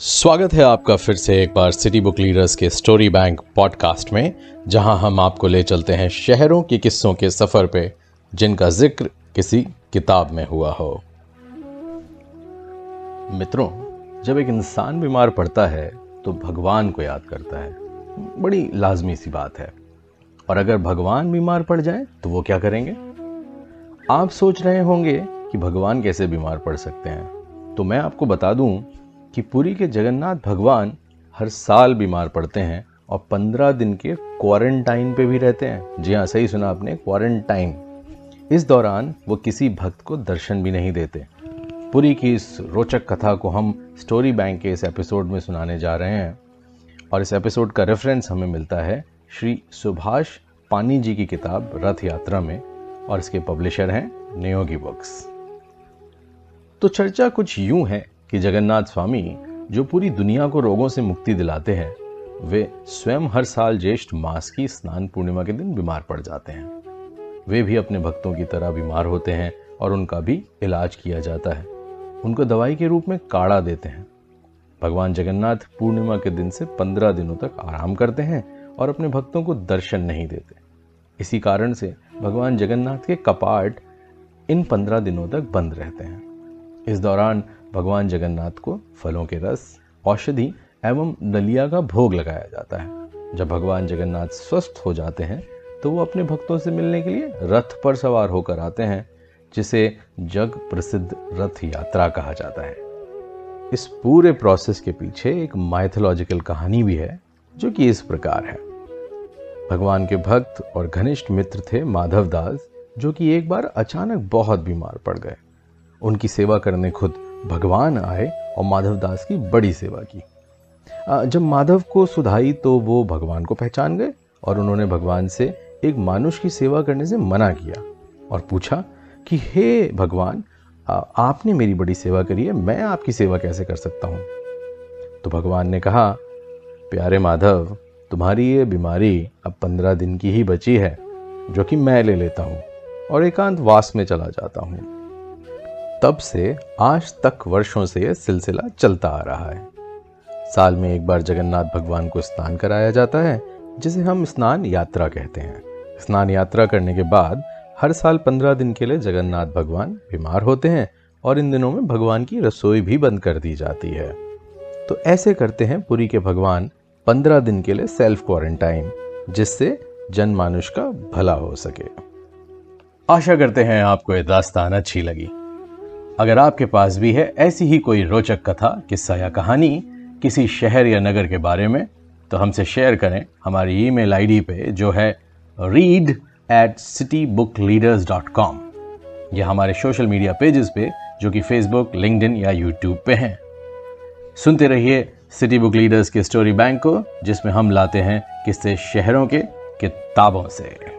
स्वागत है आपका फिर से एक बार सिटी बुक लीडर्स के स्टोरी बैंक पॉडकास्ट में, जहाँ हम आपको ले चलते हैं शहरों के किस्सों के सफ़र पे, जिनका ज़िक्र किसी किताब में हुआ हो। मित्रों, जब एक इंसान बीमार पड़ता है तो भगवान को याद करता है। बड़ी लाजमी सी बात है। और अगर भगवान बीमार पड़ जाए तो वो क्या करेंगे? आप सोच रहे होंगे कि भगवान कैसे बीमार पड़ सकते हैं। तो मैं आपको बता दूँ कि पुरी के जगन्नाथ भगवान हर साल बीमार पड़ते हैं और पंद्रह दिन के क्वारंटाइन पे भी रहते हैं। जी हाँ सही सुना आपने क्वारंटाइन इस दौरान वो किसी भक्त को दर्शन भी नहीं देते। पुरी की इस रोचक कथा को हम स्टोरी बैंक के इस एपिसोड में सुनाने जा रहे हैं और इस एपिसोड का रेफरेंस हमें मिलता है श्री सुभाष पानी जी की किताब रथ यात्रा में और इसके पब्लिशर हैं नियोगी बुक्स तो चर्चा कुछ यूँ है कि जगन्नाथ स्वामी जो पूरी दुनिया को रोगों से मुक्ति दिलाते हैं, वे स्वयं हर साल ज्येष्ठ मास की स्नान पूर्णिमा के दिन बीमार पड़ जाते हैं। वे भी अपने भक्तों की तरह बीमार होते हैं और उनका भी इलाज किया जाता है। उनको दवाई के रूप में काढ़ा देते हैं। भगवान जगन्नाथ पूर्णिमा के दिन से पंद्रह दिनों तक आराम करते हैं और अपने भक्तों को दर्शन नहीं देते। इसी कारण से भगवान जगन्नाथ के कपाट इन पंद्रह दिनों तक बंद रहते हैं। इस दौरान भगवान जगन्नाथ को फलों के रस, औषधि एवं दलिया का भोग लगाया जाता है। जब भगवान जगन्नाथ स्वस्थ हो जाते हैं तो वो अपने भक्तों से मिलने के लिए रथ पर सवार होकर आते हैं, जिसे जग प्रसिद्ध रथ यात्रा कहा जाता है। इस पूरे प्रोसेस के पीछे एक माइथोलॉजिकल कहानी भी है, जो कि इस प्रकार है। भगवान के भक्त और घनिष्ठ मित्र थे माधव दास, जो कि एक बार अचानक बहुत बीमार पड़ गए। उनकी सेवा करने खुद भगवान आए और माधव दास की बड़ी सेवा की। जब माधव को सुधाई तो वो भगवान को पहचान गए और उन्होंने भगवान से एक मानुष की सेवा करने से मना किया और पूछा कि, हे भगवान आपने मेरी बड़ी सेवा करी है, मैं आपकी सेवा कैसे कर सकता हूँ? तो भगवान ने कहा, प्यारे माधव, तुम्हारी ये बीमारी अब पंद्रह दिन की ही बची है, जो कि मैं ले लेता हूँ और एकांत वास में चला जाता हूँ। तब से आज तक वर्षों से यह सिलसिला चलता आ रहा है। साल में एक बार जगन्नाथ भगवान को स्नान कराया जाता है, जिसे हम स्नान यात्रा कहते हैं। स्नान यात्रा करने के बाद हर साल पंद्रह दिन के लिए जगन्नाथ भगवान बीमार होते हैं और इन दिनों में भगवान की रसोई भी बंद कर दी जाती है। तो ऐसे करते हैं पुरी के भगवान पंद्रह दिन के लिए सेल्फ क्वारंटाइन, जिससे जनमानुष का भला हो सके। आशा करते हैं आपको यह दास्तान अच्छी लगी। अगर आपके पास भी है ऐसी ही कोई रोचक कथा, किस्सा या कहानी किसी शहर या नगर के बारे में तो हमसे शेयर करें हमारी ईमेल आईडी पे, जो है read at City Book Leaders dot com या हमारे सोशल मीडिया पेजेस पे, जो कि फेसबुक लिंकड या यूट्यूब पे हैं। सुनते रहिए सिटी बुक लीडर्स के स्टोरी बैंक को, जिसमें हम लाते हैं किस्से शहरों के किताबों से।